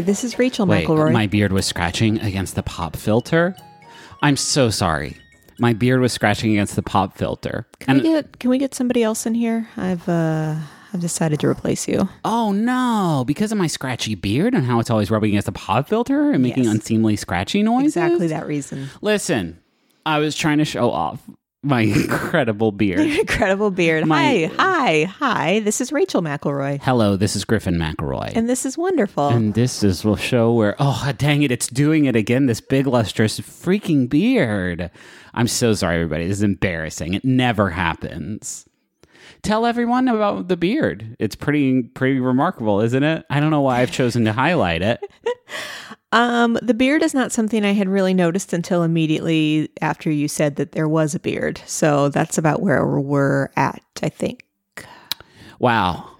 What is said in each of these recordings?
Hi, this is Rachel Wait, McElroy. my beard was scratching against the pop filter. I'm so sorry. My beard was scratching against the pop filter. can And we get can we get somebody else in here? I've uh I've decided to replace you. oh no, because of my scratchy beard and how it's always rubbing against the pop filter and making Yes. unseemly scratchy noises. Exactly that reason. Listen, I was trying to show off my incredible beard. Incredible beard. My- hi, hi, hi. This is Rachel McElroy, Hello, this is Griffin McElroy. and this is wonderful. And this is a show where, oh, dang it, it's doing it again. This big, lustrous freaking beard. I'm so sorry, everybody. This is embarrassing. It never happens. Tell everyone about the beard. It's pretty, pretty remarkable, isn't it? I don't know why I've chosen to highlight it. um, the beard is not something I had really noticed until immediately after you said that there was a beard. So that's about where we're at, I think. Wow.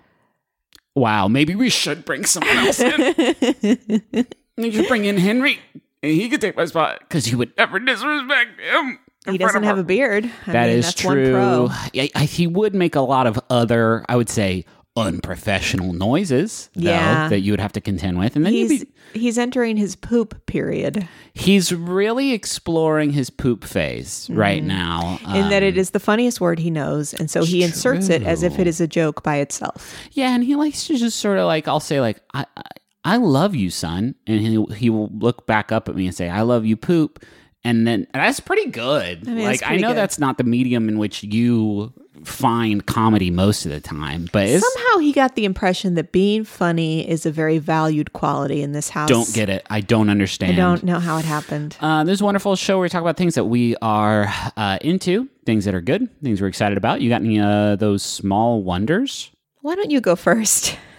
Wow. Maybe we should bring someone else in. we should bring in Henry. And he could take my spot because he would never disrespect him. In He doesn't have a beard. I That mean, is that's true. One pro. Yeah, I- he would make a lot of other, I would say, unprofessional noises. though, Yeah. that you would have to contend with, and then you'd He's be, he's entering his poop period. he's really exploring his poop phase right now. in that Um, it is the funniest word he knows, and so he inserts it as if it is a joke by itself. yeah, and he likes to just sort of like I'll say like I. I I love you, son, and he he will look back up at me and say, "I love you, poop," and then and that's pretty good. mean, like it's I know good. that's not the medium in which you find comedy most of the time, but Somehow he got the impression that being funny is a very valued quality in this house. don't get it. I don't understand. I don't know how it happened. Uh, this wonderful show where we talk about things that we are uh, into, things that are good, things we're excited about. You got any uh, those small wonders? Why don't you go first?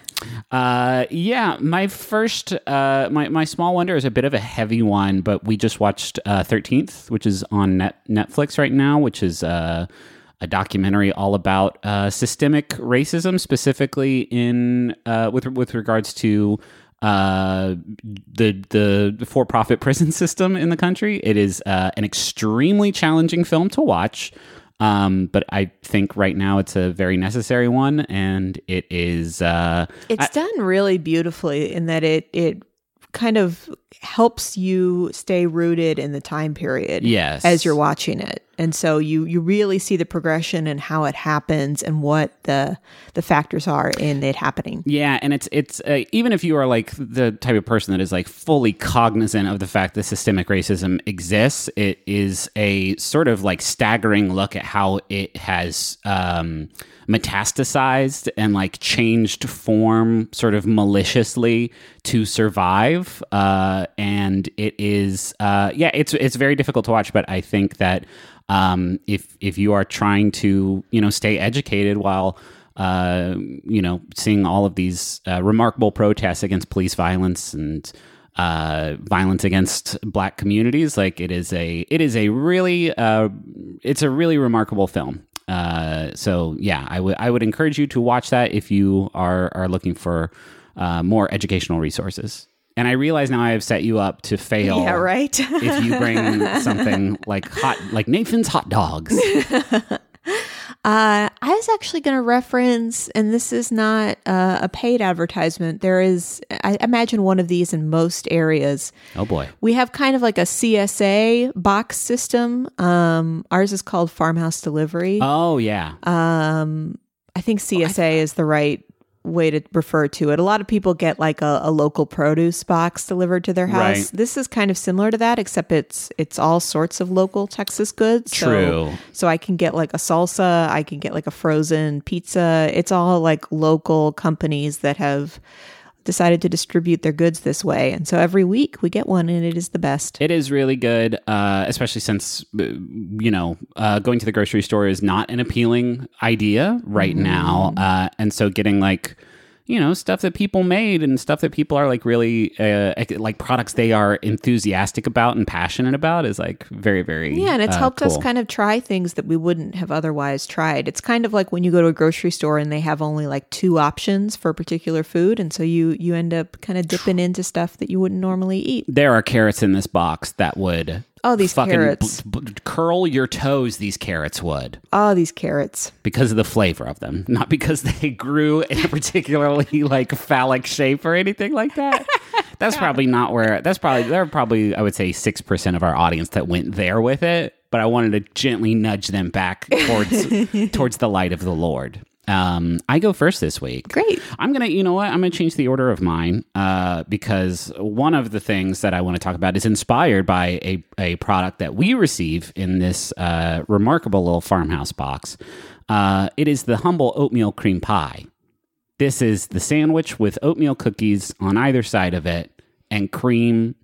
Uh, yeah, my first, uh, my my small wonder is a bit of a heavy one, but we just watched uh, Thirteenth, which is on net, Netflix right now, which is uh, a documentary all about uh, systemic racism, specifically in uh, with with regards to uh, the the for profit prison system in the country. It is uh, an extremely challenging film to watch. Um, but I think right now it's a very necessary one, and it is. Uh, It's done really beautifully in that it it kind of helps you stay rooted in the time period Yes. as you're watching it. And so you you really see the progression and how it happens and what the the factors are in it happening. Yeah, and it's it's uh, even if you are like the type of person that is like fully cognizant of the fact that systemic racism exists, it is a sort of like staggering look at how it has um, metastasized and like changed form, sort of maliciously to survive. Uh, and it is, uh, yeah, it's it's very difficult to watch, but I think that um, if if you are trying to you know stay educated while uh, you know, seeing all of these uh, remarkable protests against police violence and uh, violence against black communities. Like it is a, it is a really, uh, it's a really remarkable film. Uh, so yeah, I would, I would encourage you to watch that if you are are looking for uh, more educational resources. And I realize now I have set you up to fail. Yeah, right. if you bring something like hot, like Nathan's hot dogs. Uh, I was actually going to reference, and this is not uh, a paid advertisement. There is, I imagine, one of these in most areas. Oh boy. We have kind of like a CSA box system. Um, ours is called Farmhouse Delivery. Oh yeah. Um, I think CSA is the right way to refer to it. A lot of people get like a, a local produce box delivered to their house. Right. This is kind of similar to that, except it's it's all sorts of local Texas goods. So- True. So, I can get like a salsa, I can get like a frozen pizza. It's all like local companies that have decided to distribute their goods this way. And so every week we get one and it is the best. It is really good, uh, especially since uh, you know uh, going to the grocery store is not an appealing idea right now, uh, and so getting like you know stuff that people made and stuff that people are like really uh, like products they are enthusiastic about and passionate about is like very very Yeah, and it's uh, helped us kind of try things that we wouldn't have otherwise tried. It's kind of like when you go to a grocery store and they have only like two options for a particular food, and so you you end up kind of dipping into stuff that you wouldn't normally eat. there are carrots in this box that would Oh, these fucking carrots. b- b- curl your toes. These carrots would. Oh, these carrots. because of the flavor of them, not because they grew in a particularly like phallic shape or anything like that. that's probably not where. That's probably there are probably I would say six percent of our audience that went there with it. But I wanted to gently nudge them back towards towards the light of the Lord. Um, I go first this week. Great. I'm gonna, you know what? I'm gonna change the order of mine uh, because one of the things that I want to talk about is inspired by a a product that we receive in this uh, remarkable little farmhouse box. Uh, it is the humble oatmeal cream pie. This is the sandwich with oatmeal cookies on either side of it and cream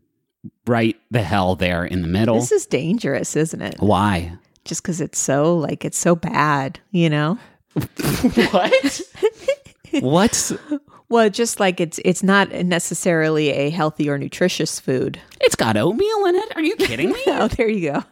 right the hell there in the middle. This is dangerous, isn't it? Why? Just because it's so like it's so bad, you know. what? What's Well, just like it's it's not necessarily a healthy or nutritious food. it's got oatmeal in it? Are you kidding me? Oh, there you go.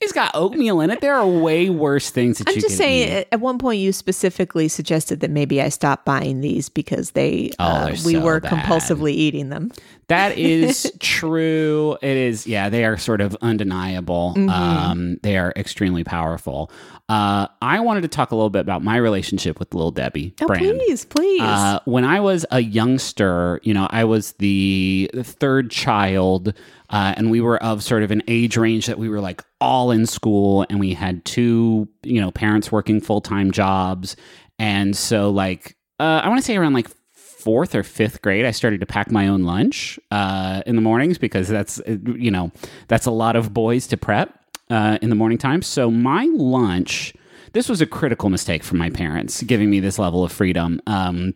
It's got oatmeal in it. There are way worse things that I'm you just saying. eat. At at one point, you specifically suggested that maybe I stop buying these because they oh, uh, we so were bad. compulsively eating them. That is true. It is, yeah, they are sort of undeniable. Mm-hmm. Um, they are extremely powerful. Uh, I wanted to talk a little bit about my relationship with Little Debbie Oh, brand. please, please. Uh, when I was a youngster, you know, I was the third child, uh, and we were of sort of an age range that we were like all in school, and we had two, you know, parents working full time jobs, and so like uh, I want to say around like fourth or fifth grade, I started to pack my own lunch uh, in the mornings because that's you know that's a lot of boys to prep uh, in the morning time. So my lunch, this was a critical mistake from my parents, giving me this level of freedom. Um,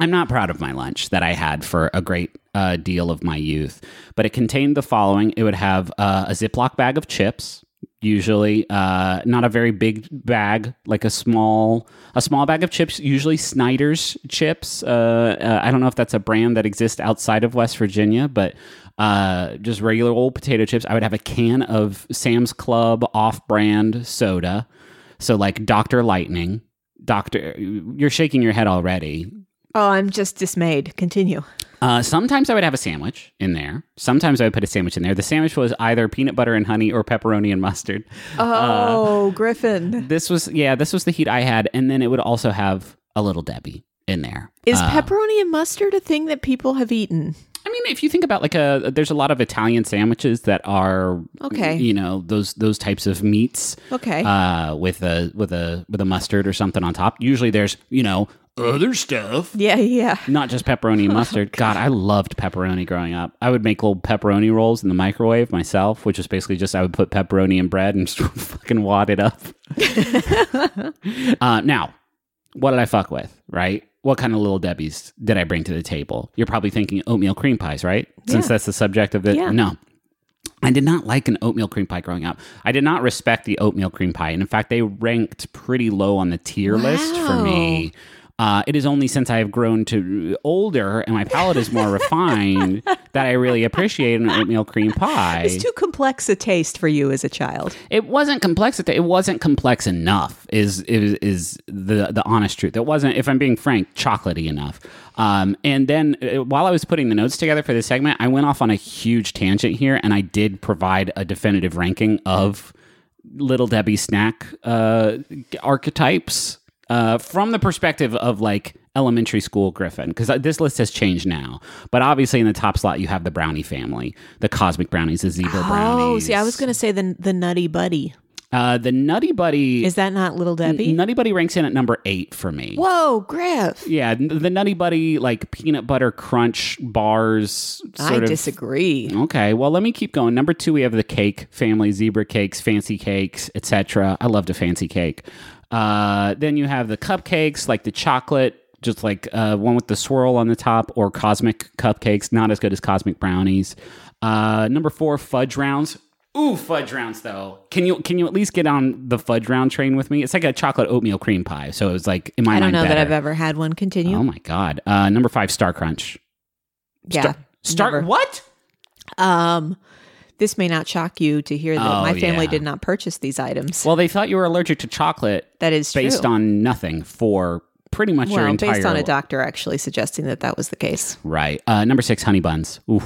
I'm not proud of my lunch that I had for a great uh, deal of my youth, but it contained the following: it would have uh, a Ziploc bag of chips. Usually, uh, not a very big bag, like a small a small bag of chips. Usually, Snyder's chips. Uh, uh, I don't know if that's a brand that exists outside of West Virginia, but uh, just regular old potato chips. I would have a can of Sam's Club off-brand soda, so like Doctor Lightning. Doctor, you're shaking your head already. oh, I'm just dismayed. Continue. Uh, sometimes I would have a sandwich in there. Sometimes I would put a sandwich in there. The sandwich was either peanut butter and honey or pepperoni and mustard. Oh, Griffin. This was yeah, this was the heat I had, and then it would also have a little Debbie in there. Is Uh, pepperoni and mustard a thing that people have eaten? I mean, if you think about like a, there's a lot of Italian sandwiches that are Okay. you know those those types of meats Okay. uh, with a with a with a mustard or something on top. Usually, there's you know other stuff. yeah, yeah. Not just pepperoni and mustard. God, I loved pepperoni growing up. I would make little pepperoni rolls in the microwave myself, which was basically just I would put pepperoni in bread and just fucking wad it up. uh, now, what did I fuck with, right? What kind of little Debbie's did I bring to the table? You're probably thinking oatmeal cream pies, right? Since Yeah. that's the subject of it. Yeah. No. I did not like an oatmeal cream pie growing up. I did not respect the oatmeal cream pie. And in fact, they ranked pretty low on the tier list for me. Uh, it is only since I have grown to older and my palate is more refined that I really appreciate an oatmeal cream pie. It's too complex a taste for you as a child. It wasn't complex. It wasn't complex enough. Is is is the the honest truth? It wasn't. If I'm being frank, chocolatey enough. Um, and then uh, while I was putting the notes together for this segment, I went off on a huge tangent here, and I did provide a definitive ranking of Little Debbie snack uh, archetypes uh, from the perspective of like elementary school Griffin, because this list has changed now. But obviously, in the top slot, you have the brownie family, the cosmic brownies, the zebra Oh, brownies. Oh, see, I was going to say the the Nutty Buddy. Uh, the Nutty Buddy. Is that not Little Debbie? Nutty Buddy ranks in at number eight for me. Whoa, Griff. Yeah, n- the Nutty Buddy like peanut butter crunch bars. I of, disagree. Okay, well, let me keep going. Number two, we have the cake family, zebra cakes, fancy cakes, etc. I loved a fancy cake. Uh, then you have the cupcakes, like the chocolate, just like uh, one with the swirl on the top, or cosmic cupcakes, not as good as cosmic brownies. Uh, number four, fudge rounds. Ooh, fudge rounds though. Can you can you at least get on the fudge round train with me? It's like a chocolate oatmeal cream pie, so it was like in my I don't know that. I've ever had one. Continue. Oh my god. Uh, number five, Star Crunch. yeah. Star, Star what? Um, this may not shock you to hear that Oh, my family yeah. did not purchase these items. Well, they thought you were allergic to chocolate that is true. based on nothing for pretty much your well, entire based on a doctor actually suggesting that that was the case. Right. Uh, number six, honey buns. Ooh,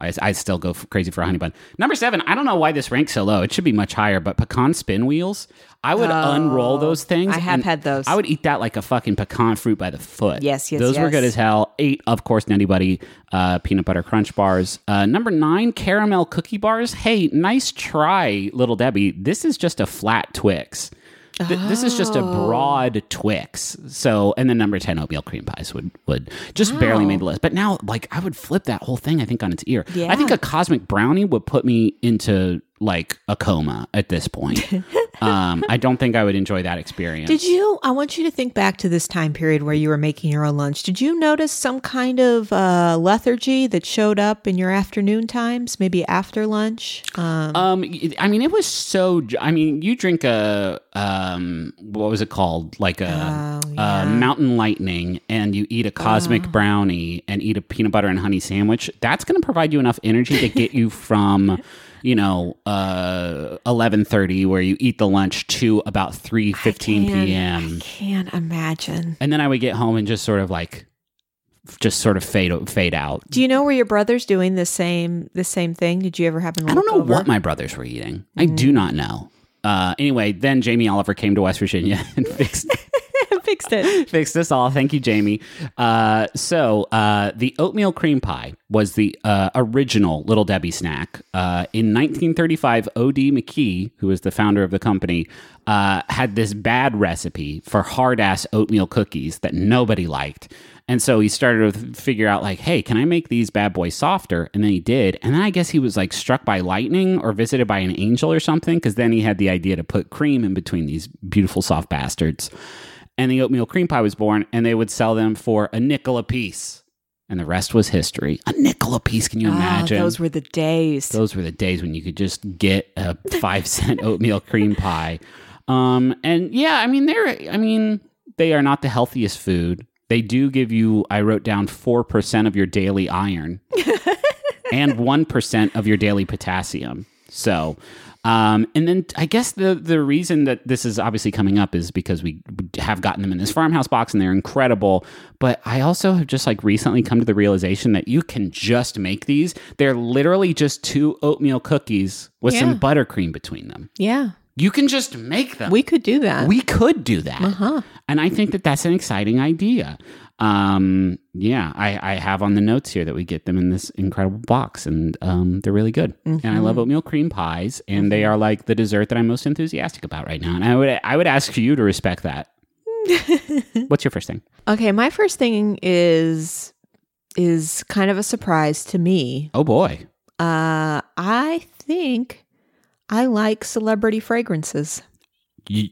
I, I still go crazy for a honey bun. Number seven, I don't know why this ranks so low. It should be much higher, but pecan spin wheels. I would unroll those things. Oh, I have had those. I would eat that like a fucking pecan fruit by the foot. Yes, yes, Those were good as hell. Eight, of course, Nutty Buddy uh, peanut butter crunch bars. Uh, number nine, caramel cookie bars. Hey, nice try, Little Debbie. This is just a flat Twix. Th- This is just a Oh. broad Twix. So, and then number ten, oatmeal cream pies would would just barely made the list. But now, like, I would flip that whole thing. I think on its ear. Yeah. I think a cosmic brownie would put me into like a coma at this point. um, I don't think I would enjoy that experience. Did you? I want you to think back to this time period where you were making your own lunch. Did you notice some kind of uh, lethargy that showed up in your afternoon times, maybe after lunch? Um, Um, I mean, it was so. I mean, you drink a um, what was it called? Like a, Oh, a mountain lightning, and you eat a cosmic brownie and eat a peanut butter and honey sandwich. That's going to provide you enough energy to get you from, you know, uh, eleven thirty, where you eat the lunch, to about three fifteen p.m. I can't imagine. And then I would get home and just sort of like, just sort of fade fade out. Do you know where your brother's doing the same the same thing? Did you ever happen to I don't know over? what my brothers were eating. I do not know. Uh, anyway, then Jamie Oliver came to West Virginia and fixed fixed it. fixed this all. Thank you, Jamie. Uh, so uh, the oatmeal cream pie was the uh, original Little Debbie snack. Uh, in 1935, O.D. McKee, who was the founder of the company, uh, had this bad recipe for hard ass oatmeal cookies that nobody liked. And so he started to figure out, like, hey, can I make these bad boys softer? And then he did. And then I guess he was like struck by lightning or visited by an angel or something, because then he had the idea to put cream in between these beautiful soft bastards and the oatmeal cream pie was born, and they would sell them for a nickel a piece. And the rest was history. A nickel a piece, can you imagine? Oh, those were the days. Those were the days when you could just get a five cent oatmeal cream pie. Um, and yeah, I mean, they're, I mean, they are not the healthiest food. They do give you, I wrote down 4% of your daily iron and 1% of your daily potassium. So, um, and then I guess the the reason that this is obviously coming up is because we have gotten them in this farmhouse box and they're incredible. But I also have just like recently come to the realization that you can just make these. They're literally just two oatmeal cookies with Yeah. some buttercream between them. yeah, You can just make them. we could do that. We could do that. Uh-huh. And I think that that's an exciting idea. Um, yeah, I, I have on the notes here that we get them in this incredible box and um, they're really good. And I Mm-hmm. love oatmeal cream pies and they are like the dessert that I'm most enthusiastic about right now. And I would I would ask you to respect that. What's your first thing? okay, my first thing is is kind of a surprise to me. Oh boy. Uh, I think I like celebrity fragrances. You,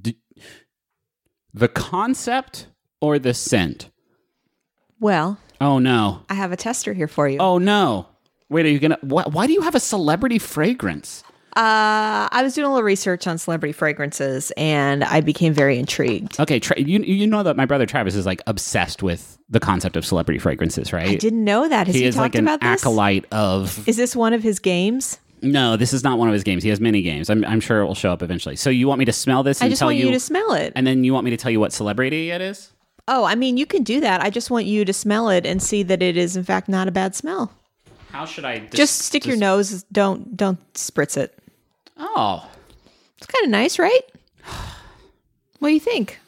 d- the concept or the scent? Well, Oh no. I have a tester here for you. Oh no. Wait, are you gonna? Why, why do you have a celebrity fragrance? Uh, I was doing a little research on celebrity fragrances, and I became very intrigued. Okay, Tra- you you know that my brother Travis is like obsessed with the concept of celebrity fragrances, right? I didn't know that. Has he, he is talked like an about this? acolyte of. Is this one of his games? No, this is not one of his games. He has many games. I'm, I'm sure it will show up eventually. So you want me to smell this and I just tell want you, you to smell it. and then you want me to tell you what celebrity it is? Oh, I mean, you can do that. I just want you to smell it and see that it is, in fact, not a bad smell. How should I? dis- Just stick your nose. Don't don't spritz it. Oh, It's kind of nice, right? What do you think?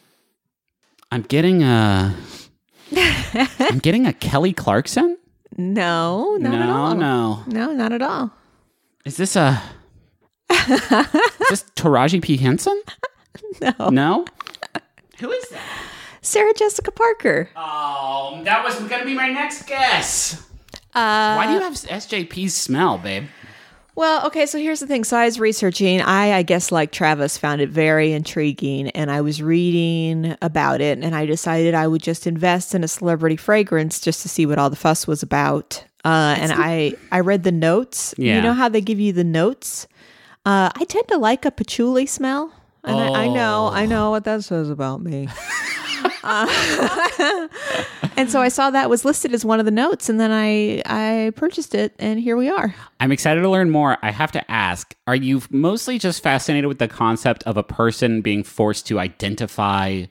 I'm getting a. I'm getting a Kelly Clarkson. No, not no, at all. no. no, not at all. Is this a? is this Taraji P Henson? No, No. Who is that? Sarah Jessica Parker. Oh, that was going to be my next guess. Uh, Why do you have SJP's smell, babe? Well, okay, so here's the thing. So I was researching. I, I guess, like Travis, found it very intriguing, and I was reading about it, and I decided I would just invest in a celebrity fragrance just to see what all the fuss was about. Uh, and I, I read the notes. Yeah. You know how they give you the notes. Uh, I tend to like a patchouli smell, and I, I know, I know what that says about me. Uh, and so I saw that was listed as one of the notes, and then I, I purchased it, and here we are. I'm excited to learn more. I have to ask are you mostly just fascinated with the concept of a person being forced to identify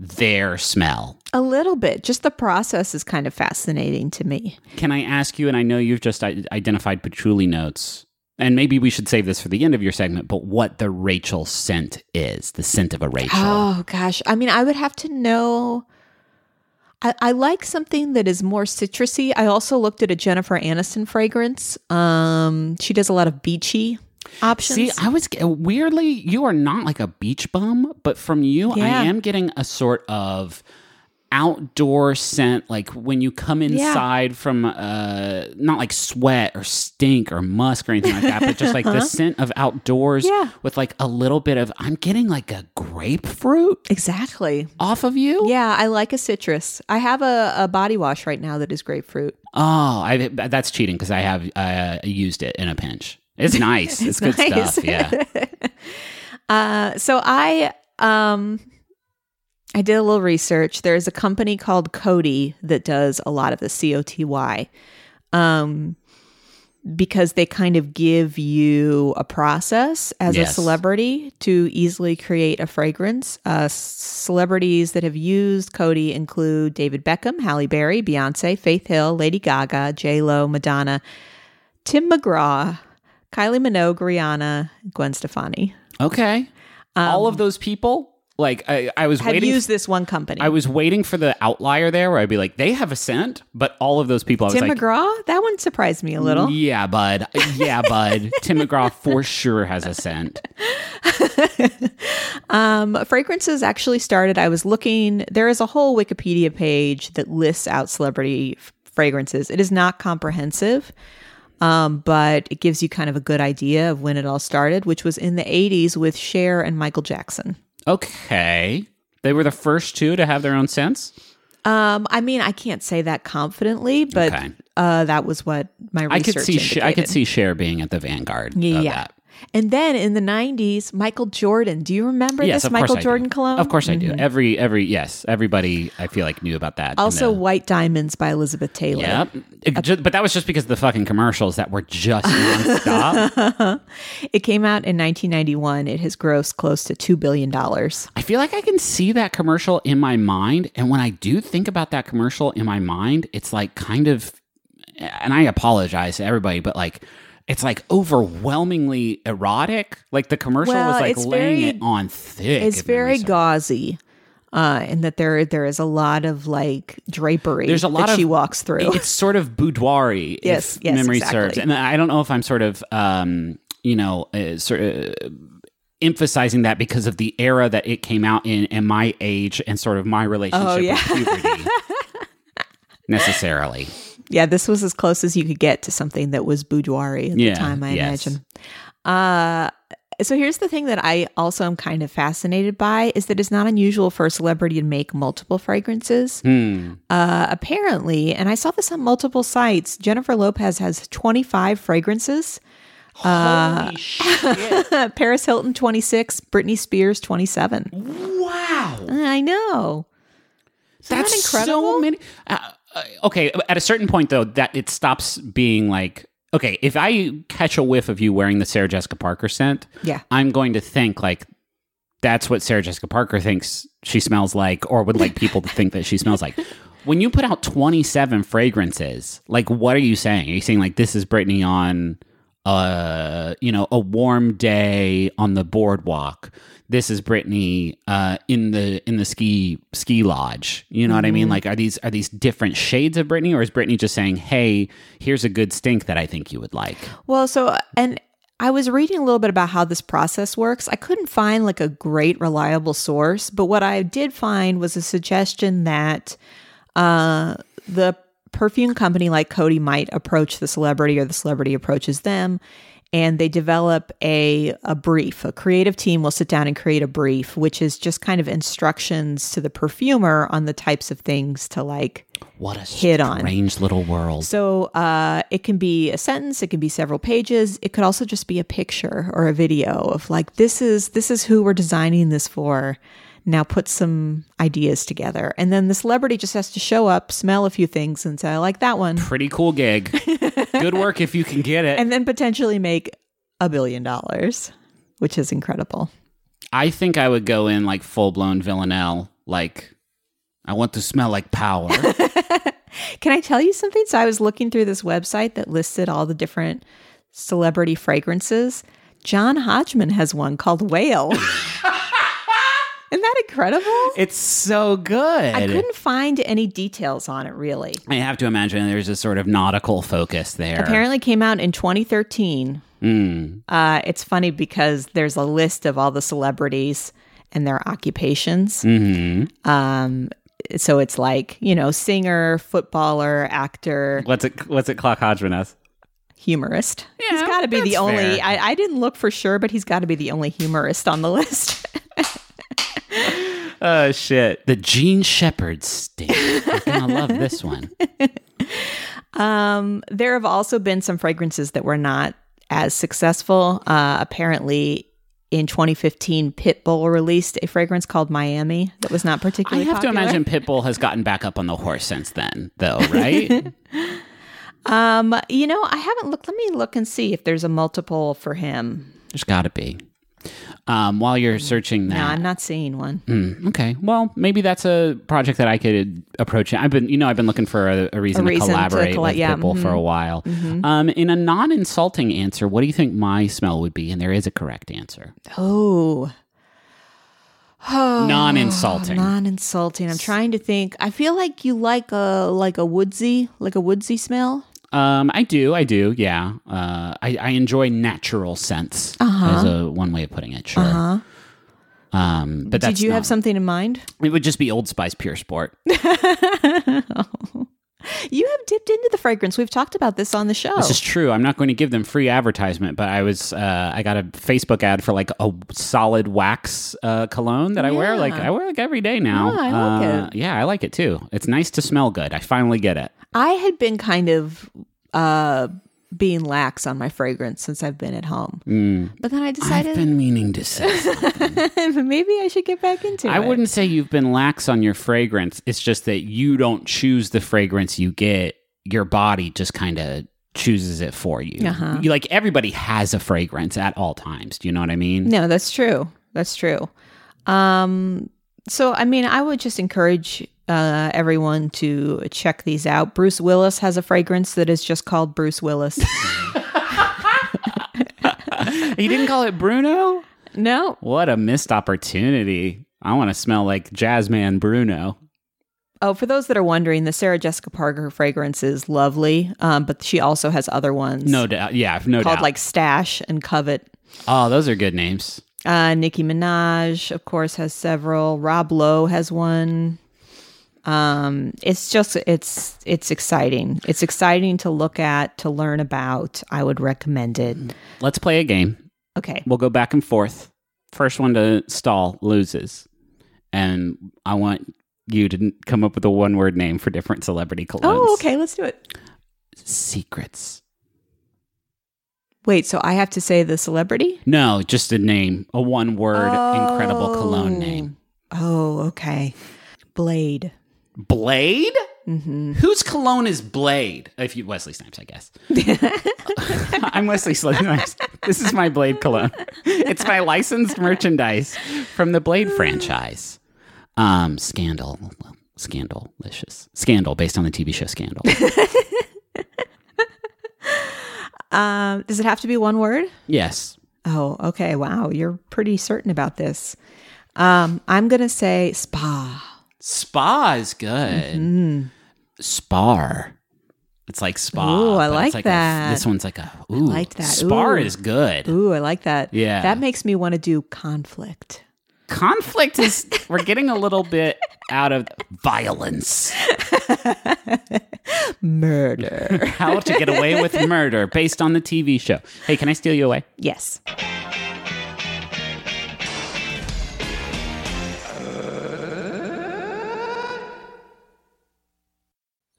their smell? A little bit. Just the process is kind of fascinating to me. Can I ask you? And I know you've just identified patchouli notes, and maybe we should save this for the end of your segment. But what the Rachel scent is? The scent of a Rachel. Oh gosh. I mean, I would have to know. I, I like something that is more citrusy. I also looked at a Jennifer Aniston fragrance. Um, she does a lot of beachy options. See, I was weirdly, you are not like a beach bum, but from you, I am getting a sort of outdoor scent like when you come inside from uh not like sweat or stink or musk or anything like that but just like the scent of outdoors Uh-huh. Yeah. with like a little bit of i'm getting like a grapefruit exactly. off of you Yeah, I like a citrus. I have a, a body wash right now that is grapefruit. oh i that's cheating because i have uh used it in a pinch it's nice it's, good nice. stuff yeah Uh, so I um I did a little research. There's a company called Coty that does a lot of the COTY. Um because they kind of give you a process as Yes. a celebrity to easily create a fragrance. Uh, celebrities that have used Coty include David Beckham, Halle Berry, Beyonce, Faith Hill, Lady Gaga, J Lo, Madonna, Tim McGraw, Kylie Minogue, Rihanna, Gwen Stefani. okay all of those people like i, I was Have waiting used this one company. I was waiting for the outlier there where I'd be like, they have a scent, but all of those people, I was Tim like, McGraw? That one surprised me a little. yeah, bud. Yeah, bud. Tim McGraw for sure has a scent. Um, fragrances actually started. I was looking. There is a whole Wikipedia page that lists out celebrity f- fragrances. It is not comprehensive, um, but it gives you kind of a good idea of when it all started, which was in the '80s with Cher and Michael Jackson. Okay. They were the first two to have their own sense? Um, I mean, I can't say that confidently, but Okay. uh, that was what my research I could see Cher, I could see Cher being at the vanguard of Yeah. And then in the '90s, Michael Jordan. Do you remember Yes, this Michael Jordan do. cologne? Mm-hmm. Of course I do. Every every yes, everybody I feel like knew about that. Also, the- White Diamonds by Elizabeth Taylor. Yep. It ju- but that was just because of the fucking commercials that were just nonstop. It came out in 1991. It has grossed close to $2 billion. I feel like I can see that commercial in my mind. And when I do think about that commercial in my mind, it's like kind of, and I apologize to everybody, but like, it's like overwhelmingly erotic. Like the commercial Well, was like laying very- it on thick. It's very gauzy. Uh, and that there there is a lot of like drapery There's a lot that of she walks through. It's sort of boudoir, Yes, if yes, memory exactly. serves. And I don't know if I'm sort of, um, you know, uh, sort of emphasizing that because of the era that it came out in and my age and sort of my relationship Oh, yeah. with puberty. necessarily. Yeah, this was as close as you could get to something that was boudoir at Yeah, the time, I yes. imagine. Uh, so here's the thing that I also am kind of fascinated by is that it's not unusual for a celebrity to make multiple fragrances. Hmm. Uh, apparently, and I saw this on multiple sites, Jennifer Lopez has 25 fragrances. Holy shit. Paris Hilton 26, Britney Spears 27. Wow. I know. Isn't that That's incredible? so many. Uh, uh, okay, at a certain point, though, that it stops being like, okay, if I catch a whiff of you wearing the Sarah Jessica Parker scent, Yeah. I'm going to think like that's what Sarah Jessica Parker thinks she smells like, or would like people to think that she smells like. When you put out 27 fragrances, like what are you saying? Are you saying like this is Britney on uh you know a warm day on the boardwalk. This is Britney uh in the in the ski ski lodge. You know what i mean? Like are these are these different shades of Britney, or is Britney just saying hey here's a good stink that i think you would like Well, so, and I was reading a little bit about how this process works. I couldn't find like a great reliable source, but what I did find was a suggestion that uh, the perfume company like Coty might approach the celebrity or the celebrity approaches them and they develop a a brief. A creative team will sit down and create a brief which is just kind of instructions to the perfumer on the types of things to like what a Hit on. strange little world so uh, it can be a sentence, it can be several pages. It could also just be a picture or a video of like this is this is who we're designing this for. Now put some ideas together, and then the celebrity just has to show up, smell a few things, and say I like that one, pretty cool gig good work if you can get it and then potentially make a billion dollars, which is incredible. I think I would go in like full blown Villanelle, like I want to smell like power. Can I tell you something? So I was looking through this website that listed all the different celebrity fragrances. John Hodgman has one called Whale. Isn't that incredible? it's so good. I couldn't find any details on it really. I have to imagine there's a sort of nautical focus there. Apparently came out in 2013. Mm. Uh, it's funny because there's a list of all the celebrities and their occupations. hmm Um, so it's like, you know, singer, footballer, actor, What's it? What's it? Clock Hodgman as? humorist. Yeah, he's got to be the only. I, I didn't look for sure, but he's got to be the only humorist on the list. Oh shit! The Gene Shepard sting. You're gonna love this one. Um, there have also been some fragrances that were not as successful. Uh, apparently, in 2015, Pitbull released a fragrance called Miami that was not particularly. I have popular. to imagine Pitbull has gotten back up on the horse since then, though, right? Um, you know, I haven't looked. Let me look and see if there's a multiple for him. There's got to be. Um, while you're searching that. No, I'm not seeing one. Mm, okay. Well, maybe that's a project that I could approach. I've been, you know, I've been looking for a, a reason, A reason to to collaborate colla- with yeah, Pitbull for a while. Um, in a non-insulting answer, what do you think my smell would be? And there is a correct answer. Oh. Oh, Non-insulting. Non-insulting. I'm trying to think. I feel like you like a like a woodsy, like a woodsy smell. Um, I do, I do, yeah. Uh, I, I enjoy natural scents. Uh-huh. As a one way of putting it, sure. Um, but that's Did you have something in mind? It would just be Old Spice Pure Sport. You have dipped into the fragrance. We've talked about this on the show. This is true. I'm not going to give them free advertisement, but I was uh, I got a Facebook ad for like a solid wax uh, cologne that I wear like I wear like every day now. Oh, I like Uh, it. Yeah, I like it too. It's nice to smell good. I finally get it. I had been kind of uh being lax on my fragrance since I've been at home. But then I decided I've been meaning to say. maybe I should get back into I it. I wouldn't say you've been lax on your fragrance. It's just that you don't choose the fragrance you get. Your body just kind of chooses it for you. Uh-huh. you. Like everybody has a fragrance at all times. Do you know what I mean? No, that's true. That's true. Um, so, I mean, I would just encourage uh, everyone to check these out. Bruce Willis has a fragrance that is just called Bruce Willis. You didn't call it Bruno? no, What a missed opportunity. I want to smell like Jazzman Bruno. Oh, for those that are wondering, the Sarah Jessica Parker fragrance is lovely, um, but she also has other ones. No doubt. Yeah, no doubt. called doubt. like Stash and Covet. oh, those are good names. Uh, Nicki Minaj, of course, has several. Rob Lowe has one. Um, it's just it's it's exciting. It's exciting to look at, to learn about. I would recommend it. Let's play a game. Okay. We'll go back and forth. First one to stall loses. And I want you to come up with a one word name for different celebrity colognes. Oh, okay. Let's do it. Secrets. Wait. So I have to say the celebrity. No, just a name. A one word incredible cologne Oh. name. Oh, okay. Blade. Blade? Mm-hmm. Whose cologne is Blade? If you Wesley Snipes, I guess. I'm Wesley Snipes. This is my Blade cologne. It's my licensed merchandise from the Blade franchise. Um, Scandal, Scandalicious, Scandal, based on the TV show Scandal. Um, does it have to be one word? yes, Oh, okay. Wow, you're pretty certain about this. Um, I'm gonna say spa. Spa is good. Spar. It's like spa. Mm-hmm. Ooh, I like a- that. this one's like a ooh. liked that. Spar Ooh. is good. Ooh, I like that. Yeah. that makes me want to do conflict. conflict is we're getting a little bit out of violence Murder. how to get away with murder based on the tv show hey can i steal you away yes.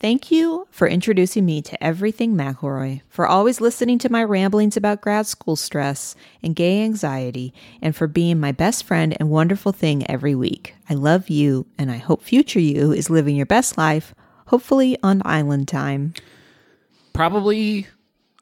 Thank you for introducing me to everything McElroy, for always listening to my ramblings about grad school stress and gay anxiety, and for being my best friend and wonderful thing every week. I love you, and I hope future you is living your best life, hopefully on island time. Probably,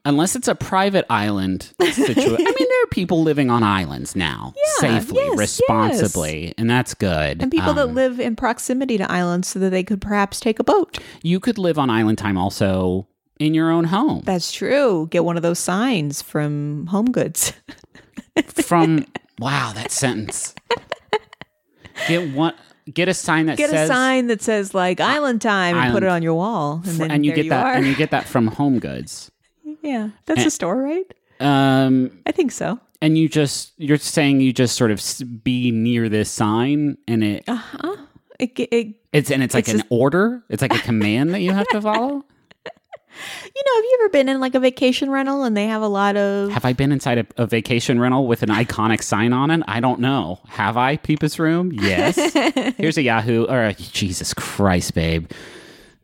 unless it's a private island situation. I mean, there are people living on islands now Yeah, safely, yes, responsibly, and that's good. And people that Um, live in proximity to islands so that they could perhaps take a boat. you could live on island time also in your own home. That's true. Get one of those signs from Home Goods. from wow that sentence get one get a sign that Get says a sign that says like Island Time and put it on your wall, and fr- and you get that are. and you get that from home goods yeah, that's a store, right? um I think so. and you just you're saying you just sort of be near this sign and it It, ge- it, it's and it's like Uh, It's an order? It's like a command that you have to follow? You know, have you ever been in like a vacation rental and they have a lot of have i been inside a, a vacation rental with an iconic sign on it? I don't know. Have i peepus room? Yes. Here's a yahoo or a, jesus christ babe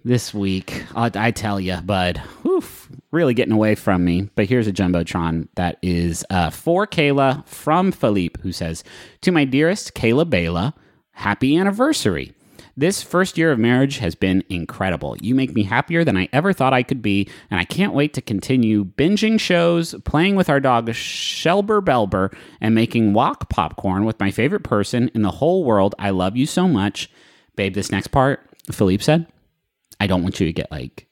this week. I, I tell you, bud, oof, really getting away from me. But here's a jumbotron that is uh, for Kayla from Philippe, who says, "To my dearest Kayla Bela, happy anniversary." This first year of marriage has been incredible. You make me happier than I ever thought I could be, and I can't wait to continue binging shows, playing with our dog Shelber Belber, and making wok popcorn with my favorite person in the whole world. I love you so much. Babe, this next part, Philippe said, I don't want you to get like,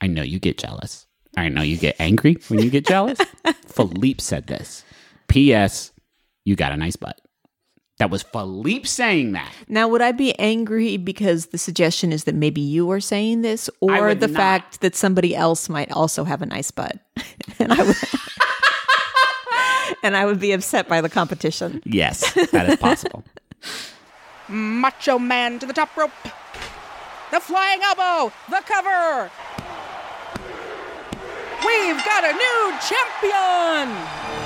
I know you get jealous. I know you get angry when you get jealous. Philippe said this. P.S. You got a nice butt. That was Philippe saying that. Now, would I be angry because the suggestion is that maybe you are saying this, or the not. fact that somebody else might also have a nice butt, and I would, and I would be upset by the competition? Yes, that is possible. Macho Man to the top rope. The flying elbow. The cover. We've got a new champion.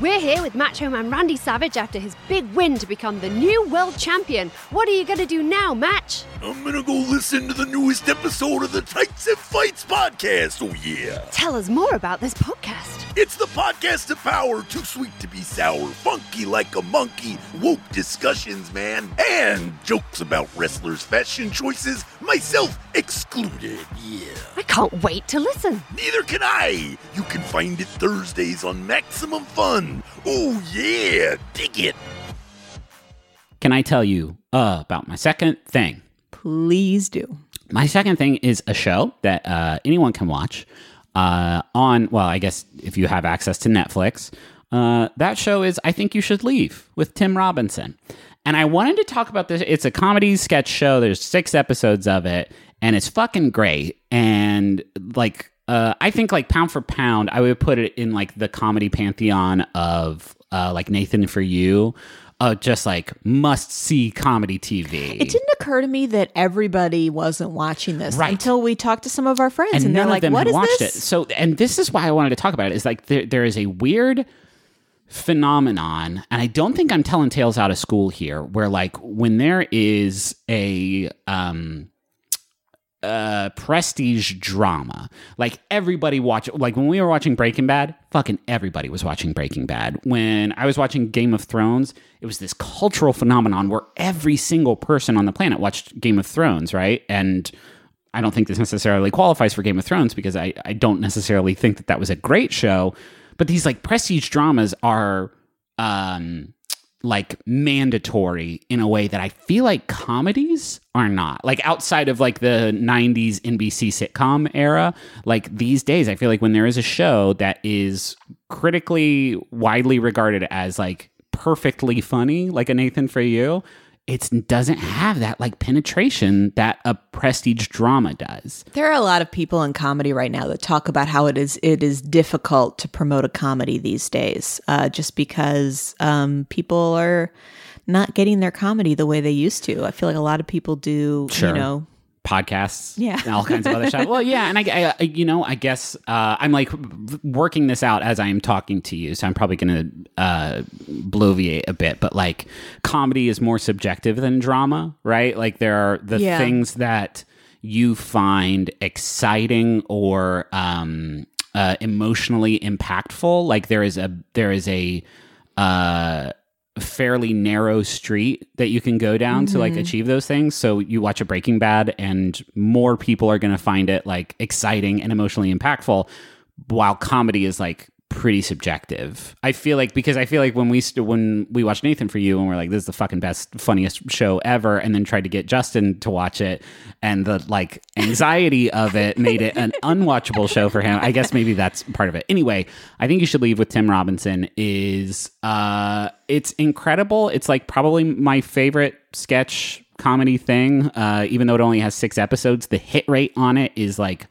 We're here with Macho Man Randy Savage after his big win to become the new world champion. What are you going to do now, Match? I'm gonna go listen to the newest episode of the Tights and Fights podcast. Oh, yeah. Tell us more about this podcast. It's the podcast of power, too sweet to be sour, funky like a monkey, woke discussions, man, and jokes about wrestlers' fashion choices, myself excluded. Yeah. I can't wait to listen. Neither can I. You can find it Thursdays on Maximum Fun. Oh, yeah. Dig it. Can I tell you uh, about my second thing? Please do. My second thing is a show that uh, anyone can watch uh, on, well, I guess if you have access to Netflix. Uh, that show is I Think You Should Leave with Tim Robinson. And I wanted to talk about this. It's a comedy sketch show. There's six episodes of it, and it's fucking great. And like, uh, I think like pound for pound, I would put it in like the comedy pantheon of uh, like Nathan for You, uh, just like must see comedy TV. It didn't occur to me that everybody wasn't watching this Right. until we talked to some of our friends, and, and they're like, "What watched this?" it. So, and this is why I wanted to talk about it. Is like there, there is a weird phenomenon, and I don't think I'm telling tales out of school here. Where like when there is a um uh prestige drama like everybody watch like when we were watching breaking bad fucking everybody was watching breaking bad when i was watching game of thrones it was this cultural phenomenon where every single person on the planet watched game of thrones right and I don't think this necessarily qualifies for Game of Thrones because I, I don't necessarily think that that was a great show. But these like prestige dramas are um, like mandatory in a way that I feel like comedies are not. Like outside of like the 90s NBC sitcom era, like these days, I feel like when there is a show that is critically widely regarded as like perfectly funny, like a Nathan for You, it doesn't have that like penetration that a prestige drama does. There are a lot of people in comedy right now that talk about how it is it is difficult to promote a comedy these days, uh, just because um, people are not getting their comedy the way they used to. I feel like a lot of people do, Sure. you know, Podcasts, Yeah. and all kinds of other stuff. Well, yeah, and I, I- you know, I guess uh, I'm like working this out as I am talking to you, so I'm probably going to uh, bloviate a bit. But like, comedy is more subjective than drama, right? Like, there are the Yeah. things that you find exciting or um, uh, emotionally impactful. Like, there is a there is a uh, fairly narrow street that you can go down to like mm-hmm. achieve those things. So you watch a Breaking Bad, and more people are going to find it like exciting and emotionally impactful, while comedy is like pretty subjective. I feel like because I feel like when we st- when we watched Nathan for you and we're like this is the fucking best funniest show ever and then tried to get Justin to watch it and the like anxiety of it made it an unwatchable show for him. I guess maybe that's part of it. Anyway, I think you should leave with Tim Robinson is uh it's incredible. It's like probably my favorite sketch comedy thing uh even though it only has 6 episodes. The hit rate on it is like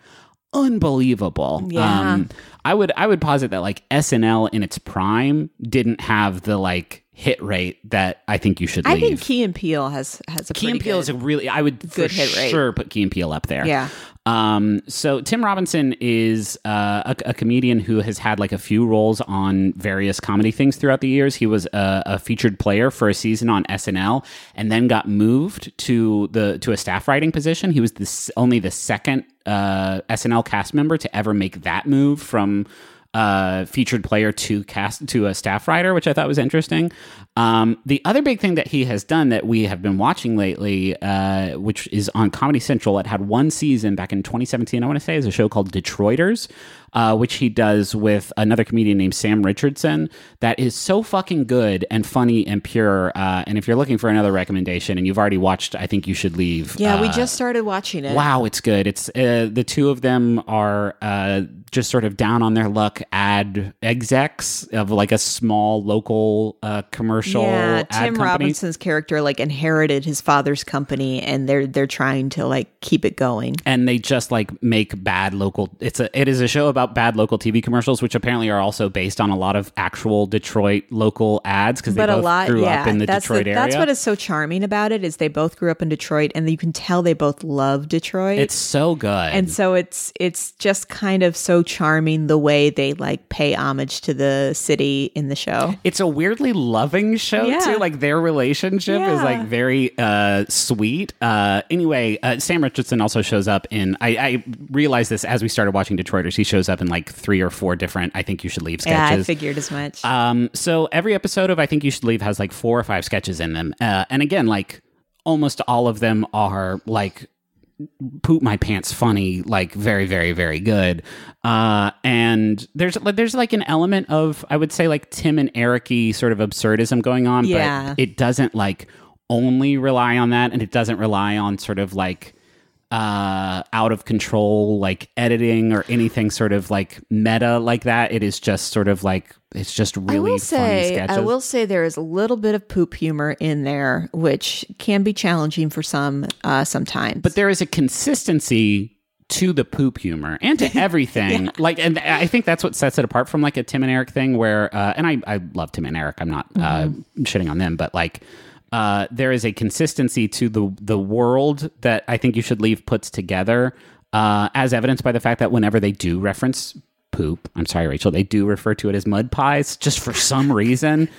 unbelievable. Yeah. Um, I would I would posit that like SNL in its prime didn't have the like hit rate that I think you should I think Key and Peele has has a Key and Peele is a really I would for good hit rate. sure put Key and Peele up there. Yeah. Um. So Tim Robinson is uh, a, a comedian who has had like a few roles on various comedy things throughout the years. He was a, a featured player for a season on SNL, and then got moved to the to a staff writing position. He was the only the second uh, SNL cast member to ever make that move from uh, featured player to cast to a staff writer, which I thought was interesting. Um, the other big thing that he has done that we have been watching lately, uh, which is on Comedy Central, it had one season back in 2017. I want to say is a show called Detroiters, uh, which he does with another comedian named Sam Richardson. That is so fucking good and funny and pure. Uh, and if you're looking for another recommendation and you've already watched, I think you should leave. Yeah, we uh, just started watching it. Wow, it's good. It's uh, the two of them are uh, just sort of down on their luck ad execs of like a small local uh, commercial Yeah, Tim company. Robinson's character like inherited his father's company, and they're they're trying to like keep it going. and they just like make bad local it's a it is a show about about bad local TV commercials, which apparently are also based on a lot of actual Detroit local ads because they both lot, grew yeah, up in the that's Detroit area. That's what is so charming about it is they both grew up in Detroit, and you can tell they both love Detroit. it's so good. and so it's it's just kind of so charming the way they like pay homage to the city in the show. it's a weirdly loving show Yeah. too. Like their relationship is like very uh, sweet. Uh, anyway, uh, Sam Richardson also shows up in. I, I realized this as we started watching Detroiters. He shows up in like three or four different. I think you should leave sketches. Yeah, I figured as much. Um, so every episode of I Think You Should Leave has like four or five sketches in them. Uh, and again, like almost all of them are like poop my pants funny, like very, very, very good. Uh, and there's there's like an element of I would say like Tim and Eric sort of absurdism going on, Yeah. but it doesn't like only rely on that and it doesn't rely on sort of like uh out of control like editing or anything sort of like meta like that. It is just sort of like it's just really I will funny say, sketches. I will say there is a little bit of poop humor in there, which can be challenging for some uh, sometimes. but there is a consistency to the poop humor and to everything. Like and i think that's what sets it apart from like a tim and eric thing where uh, and i i love tim and eric. I'm not uh, shitting on them but like uh, there is a consistency to the the world that i think you should leave puts together uh, as evidenced by the fact that whenever they do reference poop i'm sorry rachel they do refer to it as mud pies just for some reason.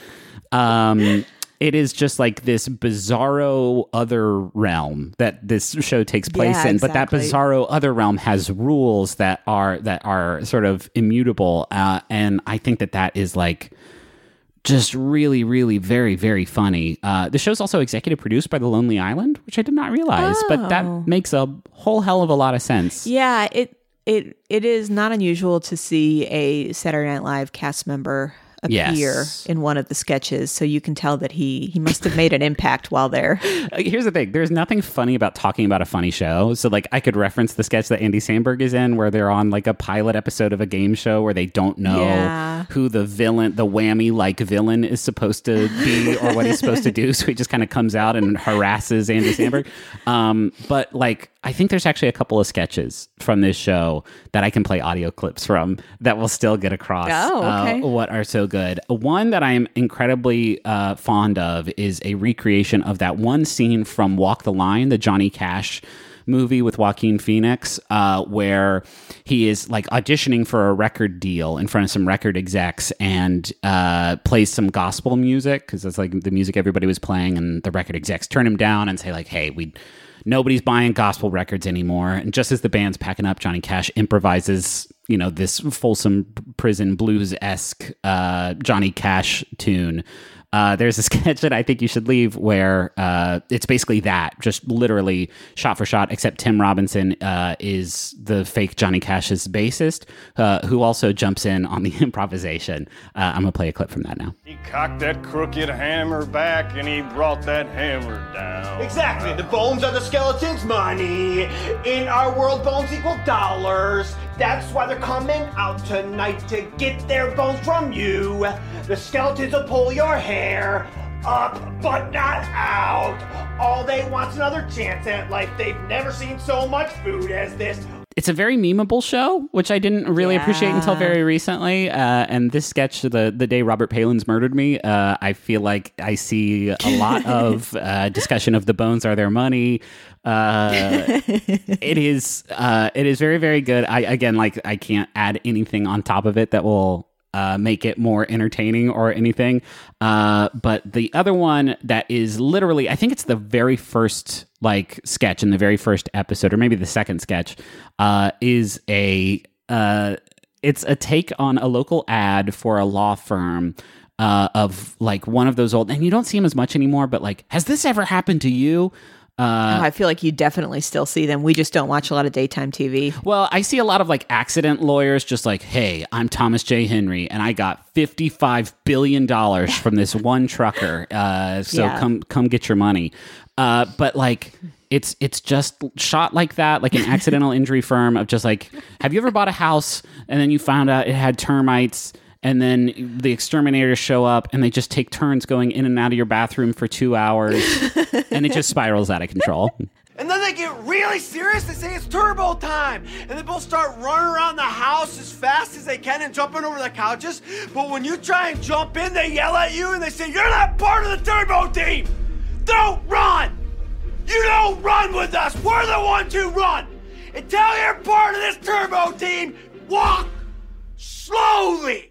Um it is just like this bizarro other realm that this show takes place Yeah, in but that bizarro other realm has rules that are that are sort of immutable uh, and i think that that is like just really really very very funny uh, the show's also executive produced by the lonely island which i did not realize but Oh. that makes a whole hell of a lot of sense yeah, it it it is not unusual to see a Saturday Night Live cast member appear Yes. in one of the sketches, so you can tell that he he must have made an impact while there. Uh, Here's the thing: there's nothing funny about talking about a funny show. So, like, I could reference the sketch that Andy Samberg is in, where they're on like a pilot episode of a game show where they don't know Yeah. who the villain, the whammy like villain, is supposed to be or what he's supposed to do. So he just kind of comes out and harasses Andy Samberg. Um, but like, I think there's actually a couple of sketches from this show that I can play audio clips from that will still get across Oh, okay. uh, what are so good. One that I'm incredibly uh, fond of is a recreation of that one scene from Walk the Line, the Johnny Cash movie with Joaquin Phoenix, uh, where he is like auditioning for a record deal in front of some record execs and uh, plays some gospel music because that's like the music everybody was playing, and the record execs turn him down and say like, "Hey, we." Nobody's buying gospel records anymore. And just as the band's packing up, Johnny Cash improvises, you know, this Folsom prison blues esque uh, Johnny Cash tune. Uh, there's a sketch that I think you should leave where uh, it's basically that, just literally shot for shot, except Tim Robinson uh, is the fake Johnny Cash's bassist, uh, who also jumps in on the improvisation. Uh, I'm going to play a clip from that now. He cocked that crooked hammer back and he brought that hammer down. Exactly. The bones are the skeleton's money. In our world, bones equal dollars. That's why they're coming out tonight to get their bones from you. The skeletons will pull your hair up, but not out. All they want's another chance at life. They've never seen so much food as this. It's a very memeable show, which I didn't really appreciate until very recently. Uh, and this sketch, the the day Robert Palin's murdered me, uh, I feel like I see a lot of uh, discussion of the bones are their money. Uh, it is uh, it is very very good. I again like I can't add anything on top of it that will. Uh, make it more entertaining or anything. Uh, but the other one that is literally, I think it's the very first like sketch in the very first episode, or maybe the second sketch, uh, is a uh, it's a take on a local ad for a law firm. Uh, of like one of those old, and you don't see him as much anymore. But like, has this ever happened to you? Uh, Oh, I feel like you definitely still see them. We just don't watch a lot of daytime TV. Well, I see a lot of like accident lawyers just like, hey, I'm Thomas J. Henry and I got $55 billion from this one trucker. Uh, so Yeah. come come get your money. Uh, but like, it's it's just shot like that, like an accidental injury firm of just like, have you ever bought a house and then you found out it had termites? And then the exterminators show up and they just take turns going in and out of your bathroom for two hours and it just spirals out of control. And then they get really serious. They say it's turbo time. And they both start running around the house as fast as they can and jumping over the couches. But when you try and jump in, they yell at you and they say, You're not part of the turbo team. Don't run. You don't run with us. We're the ones who run. Until you're part of this turbo team, walk slowly.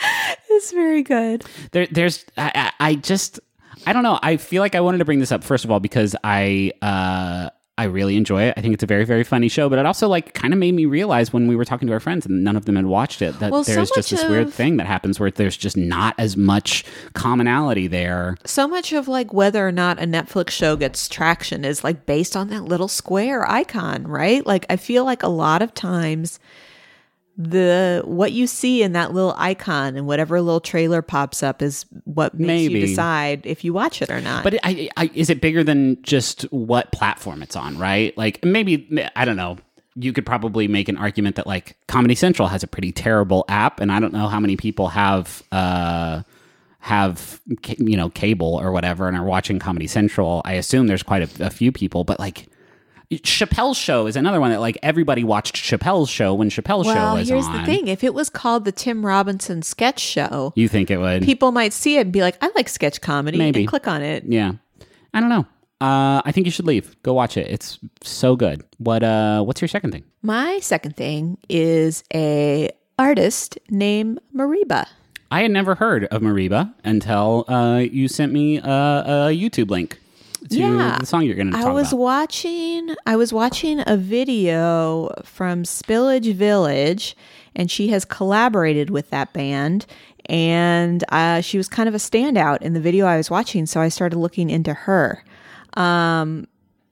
It's very good. there, there's I, I just I don't know. I feel like I wanted to bring this up first of all because I uh I really enjoy it. I think it's a very very funny show, but it also like kind of made me realize when we were talking to our friends and none of them had watched it that Well, so there's just much this weird thing that happens where there's just not as much commonality there. So much of like whether or not a Netflix show gets traction is like based on that little square icon, right? Like I feel like a lot of times the what you see in that little icon and whatever little trailer pops up is what makes Maybe. you decide if you watch it or not. But I, I, is it bigger than just what platform it's on, right? Like maybe I don't know. You could probably make an argument that like Comedy Central has a pretty terrible app, and I don't know how many people have uh, have you know cable or whatever and are watching Comedy Central. I assume there's quite a, a few people, but like Chappelle's show is another one that like everybody watched Chappelle's show when Chappelle's show was well, here's on. the thing: if it was called the Tim Robinson Sketch Show, You think it would? people might see it and be like, "I like sketch comedy," Maybe. and click on it. Yeah. I don't know. Uh, I think you should leave. Go watch it. It's so good. What uh what's your second thing? My second thing is a artist named Mereba. I had never heard of Mereba until uh, you sent me a, a YouTube link to the song you're going to talk I was about. watching I was watching a video from Spillage Village and she has collaborated with that band and uh, she was kind of a standout in the video I was watching so I started looking into her. Um,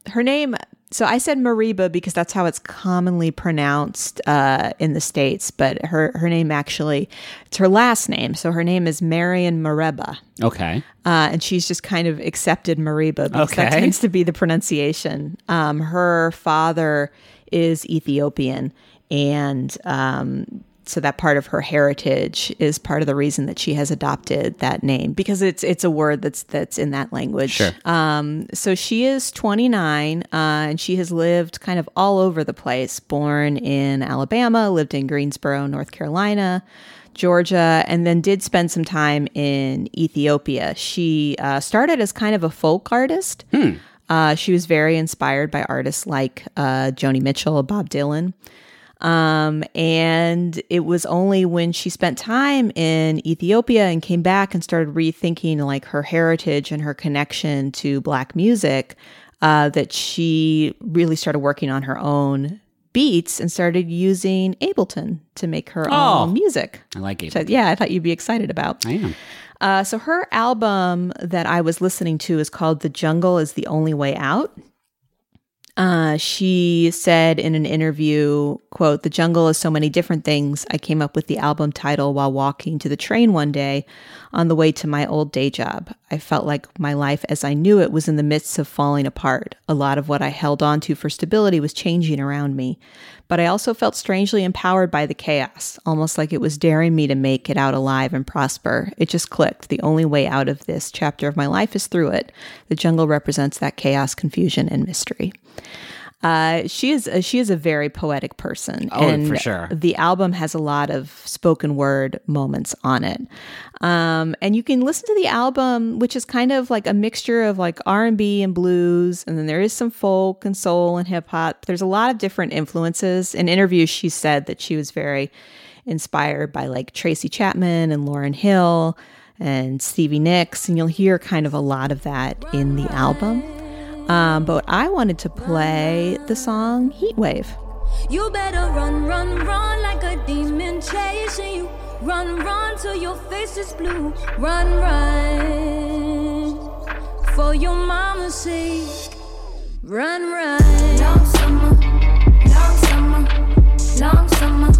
her name so I said Mereba because that's how it's commonly pronounced uh, in the states, but her her name actually it's her last name. So her name is Marian Mereba. okay. Uh, and she's just kind of accepted Mereba because that Okay. tends to be the pronunciation. Um, her father is Ethiopian, and um, so that part of her heritage is part of the reason that she has adopted that name because it's it's a word that's that's in that language. Sure. Um, so she is 29, uh, and she has lived kind of all over the place. Born in Alabama, lived in Greensboro, North Carolina. Georgia, and then did spend some time in Ethiopia. She uh, started as kind of a folk artist. Uh, she was very inspired by artists like uh, Joni Mitchell, Bob Dylan. Um, and it was only when she spent time in Ethiopia and came back and started rethinking like her heritage and her connection to black music uh, that she really started working on her own beats and started using Ableton to make her Oh. own music. I like it. So, yeah, I thought you'd be excited about. I am. Uh, so her album that I was listening to is called "The Jungle Is the Only Way Out." Uh, she said in an interview, "quote The jungle is so many different things. I came up with the album title while walking to the train one day on the way to my old day job. I felt like my life as I knew it was in the midst of falling apart. A lot of what I held on to for stability was changing around me, but I also felt strangely empowered by the chaos, almost like it was daring me to make it out alive and prosper. It just clicked. The only way out of this chapter of my life is through it. The jungle represents that chaos, confusion, and mystery." Uh, she is a, she is a very poetic person. Oh, for sure. The album has a lot of spoken word moments on it, um, and you can listen to the album, which is kind of like a mixture of like R and B and blues, and then there is some folk and soul and hip hop. There's a lot of different influences. In interviews, she said that she was very inspired by like Tracy Chapman and Lauryn Hill and Stevie Nicks, and you'll hear kind of a lot of that in the album. Um, but I wanted to play the song Heatwave. You better run, run, run like a demon chasing you. Run, run till your face is blue. Run, run for your mama's sake. Run, run. Long summer, long summer, long summer,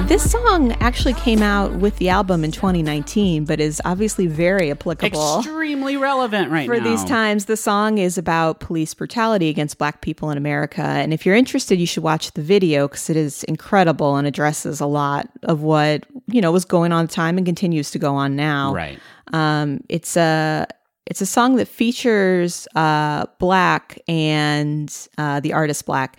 This song actually came out with the album in 2019, but is obviously very applicable. Extremely relevant right for now. these times. The song is about police brutality against black people in America. And if you're interested, you should watch the video because it is incredible and addresses a lot of what, you know, was going on at the time and continues to go on now. Right. Um, it's a it's a song that features uh, 6LACK and uh, the artist 6LACK,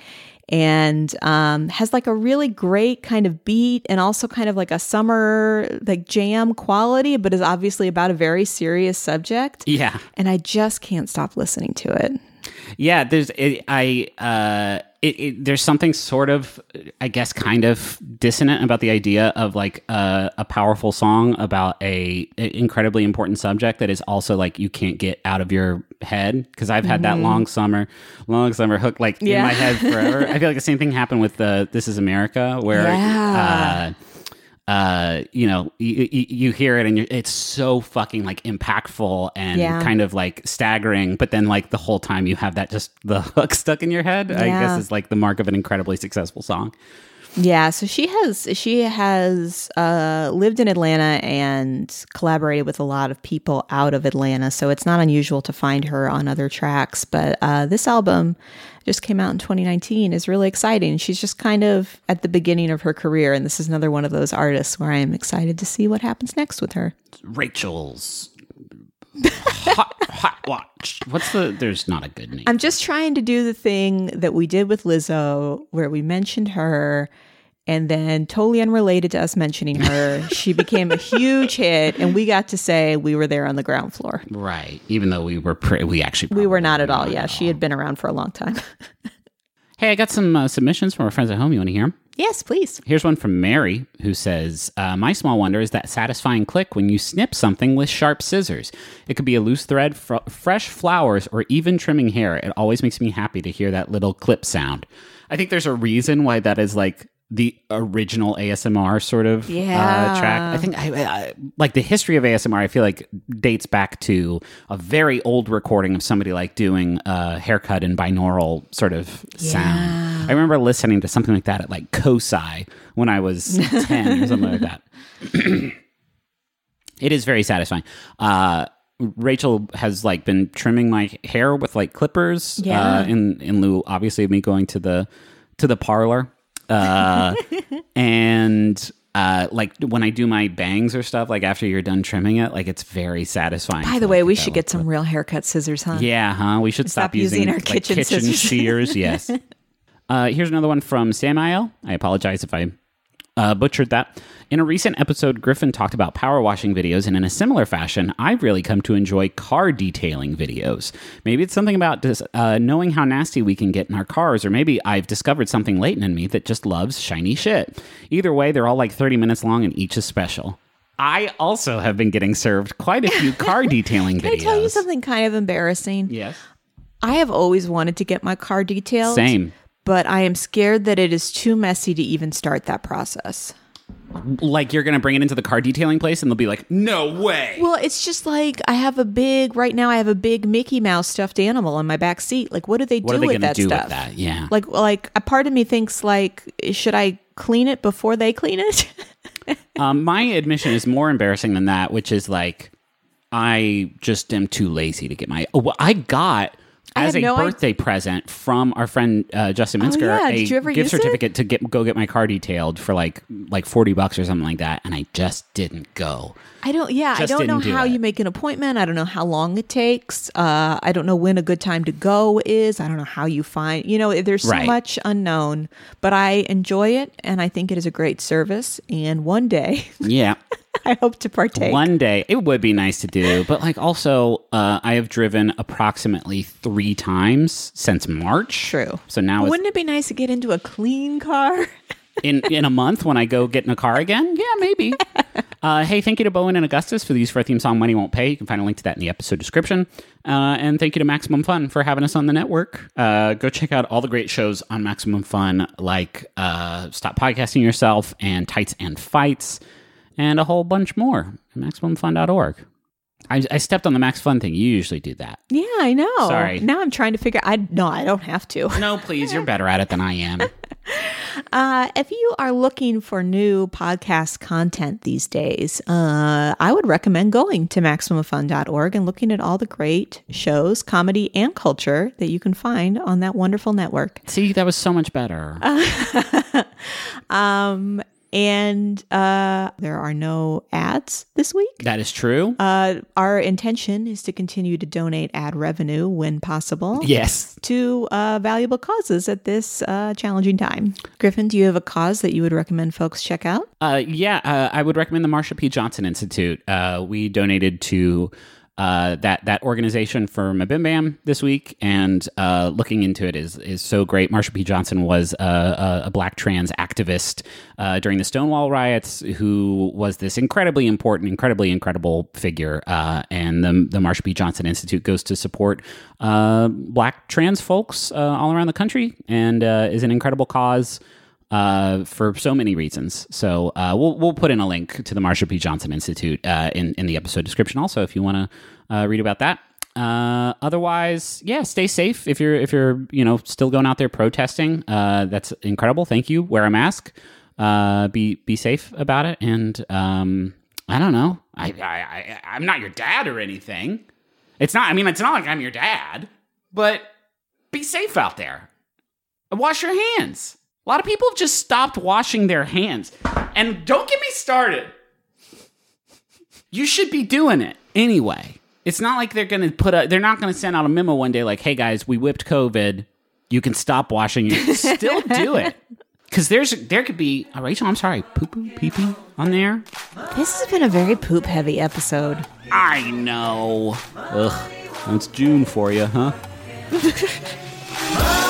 and um, has like a really great kind of beat and also kind of like a summer like jam quality, but is obviously about a very serious subject. Yeah. And I just can't stop listening to it. Yeah, there's I uh it, it, there's something sort of I guess kind of dissonant about the idea of like uh, a powerful song about a, a incredibly important subject that is also like you can't get out of your head because I've had that long summer long summer hook like in my head forever. I feel like the same thing happened with the This Is America where Yeah. uh uh, you know, you, you, hear it and you're, it's so fucking like impactful and Yeah. kind of like staggering. But then, like the whole time, you have that just the hook stuck in your head. I guess is like the mark of an incredibly successful song. Yeah, so she has she has uh, lived in Atlanta and collaborated with a lot of people out of Atlanta. So it's not unusual to find her on other tracks. But uh, this album just came out in 2019 is really exciting. She's just kind of at the beginning of her career, and this is another one of those artists where I am excited to see what happens next with her. Rachel's hot, hot watch. What's the? There's not a good name. I'm just trying to do the thing that we did with Lizzo, where we mentioned her, and then totally unrelated to us mentioning her, she became a huge hit, and we got to say we were there on the ground floor. right. Even though we were, pre- we actually We were not at all. Yeah, she had been around for a long time. Hey, I got some uh, submissions from our friends at home. You want to hear 'em? yes, please. Here's one from Mary who says, uh, My small wonder is that satisfying click when you snip something with sharp scissors. It could be a loose thread, fr- fresh flowers, or even trimming hair. It always makes me happy to hear that little clip sound. I think there's a reason why that is like the original ASMR sort of uh, track. I think I, I like the history of ASMR. I feel like dates back to a very old recording of somebody like doing a haircut in binaural sort of sound. I remember listening to something like that at like COSI when I was ten or something like that. it is very satisfying. Uh, Rachel has like been trimming my hair with like clippers. Yeah. Uh, in in lieu, obviously, of me going to the to the parlor. Uh, and uh, like when I do my bangs or stuff, like after you're done trimming it, like it's very satisfying. By the way, we should get some real haircut scissors, huh? yeah, huh? We should stop, Stop using our like, kitchen kitchen scissors. shears. Yes. uh, here's another one from Samael. I apologize if I uh, butchered that. In a recent episode, Griffin talked about power washing videos, and in a similar fashion, I've really come to enjoy car detailing videos. Maybe it's something about dis- uh, knowing how nasty we can get in our cars, or maybe I've discovered something latent in me that just loves shiny shit. Either way, they're all like 30 minutes long, and each is special. I also have been getting served quite a few car detailing Can videos. I tell you something kind of embarrassing? Yes. I have always wanted to get my car detailed. Same. But I am scared that it is too messy to even start that process. like you're gonna bring it into the car detailing place and they'll be like no way Well, it's just like I have a big right now. I have a big Mickey Mouse stuffed animal in my back seat. Like, what do they what do are they with gonna that do stuff? with that yeah Like, like a part of me thinks like, should I clean it before they clean it? um, my admission is more embarrassing than that which is like i just am too lazy to get my oh, well, i got as a no birthday present from our friend uh, Justin Minsker, yeah. a Did you ever gift use it? certificate to get go get my car detailed for like like forty bucks or something like that, and I just didn't go. I don't. Yeah, I don't know do how it. you make an appointment. I don't know how long it takes. Uh, I don't know when a good time to go is. I don't know how you find. You know, there's so Right. much unknown. But I enjoy it, and I think it is a great service. And one day, Yeah. I hope to partake. One day it would be nice to do, but like also, uh, I have driven approximately three times since March. True. So now Wouldn't it be nice to get into a clean car? in in a month when I go get in a car again. Yeah, maybe. Uh, hey, thank you to Bowen and Augustus for the use for our theme song "Money Won't Pay." You can find a link to that in the episode description. Uh, and thank you to Maximum Fun for having us on the network. Uh, go check out all the great shows on Maximum Fun, like uh, Stop Podcasting Yourself and Tights and Fights, and a whole bunch more at MaximumFun.org. I, I stepped on the Max Fun thing. You usually do that. yeah, I know. Sorry. Now I'm trying to figure. I no, I don't have to. No, please. You're better at it than I am. Uh, if you are looking for new podcast content these days, uh, I would recommend going to MaximumFun.org and looking at all the great shows, comedy, and culture that you can find on that wonderful network. See, that was so much better. Um, and uh, there are no ads this week. that is true. Uh, our intention is to continue to donate ad revenue when possible. yes. To uh, valuable causes at this uh, challenging time. Griffin, do you have a cause that you would recommend folks check out? Uh, yeah, uh, I would recommend the Marsha P. Johnson Institute. Uh, we donated to uh, that that organization for MBMBaM this week, and uh, looking into it is is so great. Marsha P. Johnson was a, a, black trans activist uh, during the Stonewall riots, who was this incredibly important, incredibly incredible figure. Uh, and the the Marsha P. Johnson Institute goes to support uh, black trans folks all around the country, and is an incredible cause uh, for so many reasons. So uh, we'll we'll put in a link to the Marsha P. Johnson Institute uh, in in the episode description. Also, if you want to uh, read about that. Uh, otherwise, yeah, stay safe if you're if you're you know still going out there protesting. Uh, that's incredible. Thank you. Wear a mask. Be be safe about it. And um, I don't know. I, I I I'm not your dad or anything. It's not. I mean, it's not like I'm your dad. But be safe out there. Wash your hands. A lot of people have just stopped washing their hands. And don't get me started. You should be doing it anyway. It's not like they're going to put a, they're not going to send out a memo one day like, hey guys, we whipped COVID. You can stop washing your, still do it. Cause there's, there could be, oh, Rachel, I'm sorry, poo poo, pee pee on there. This has been a very poop heavy episode. I know. Ugh. That's June for you, huh?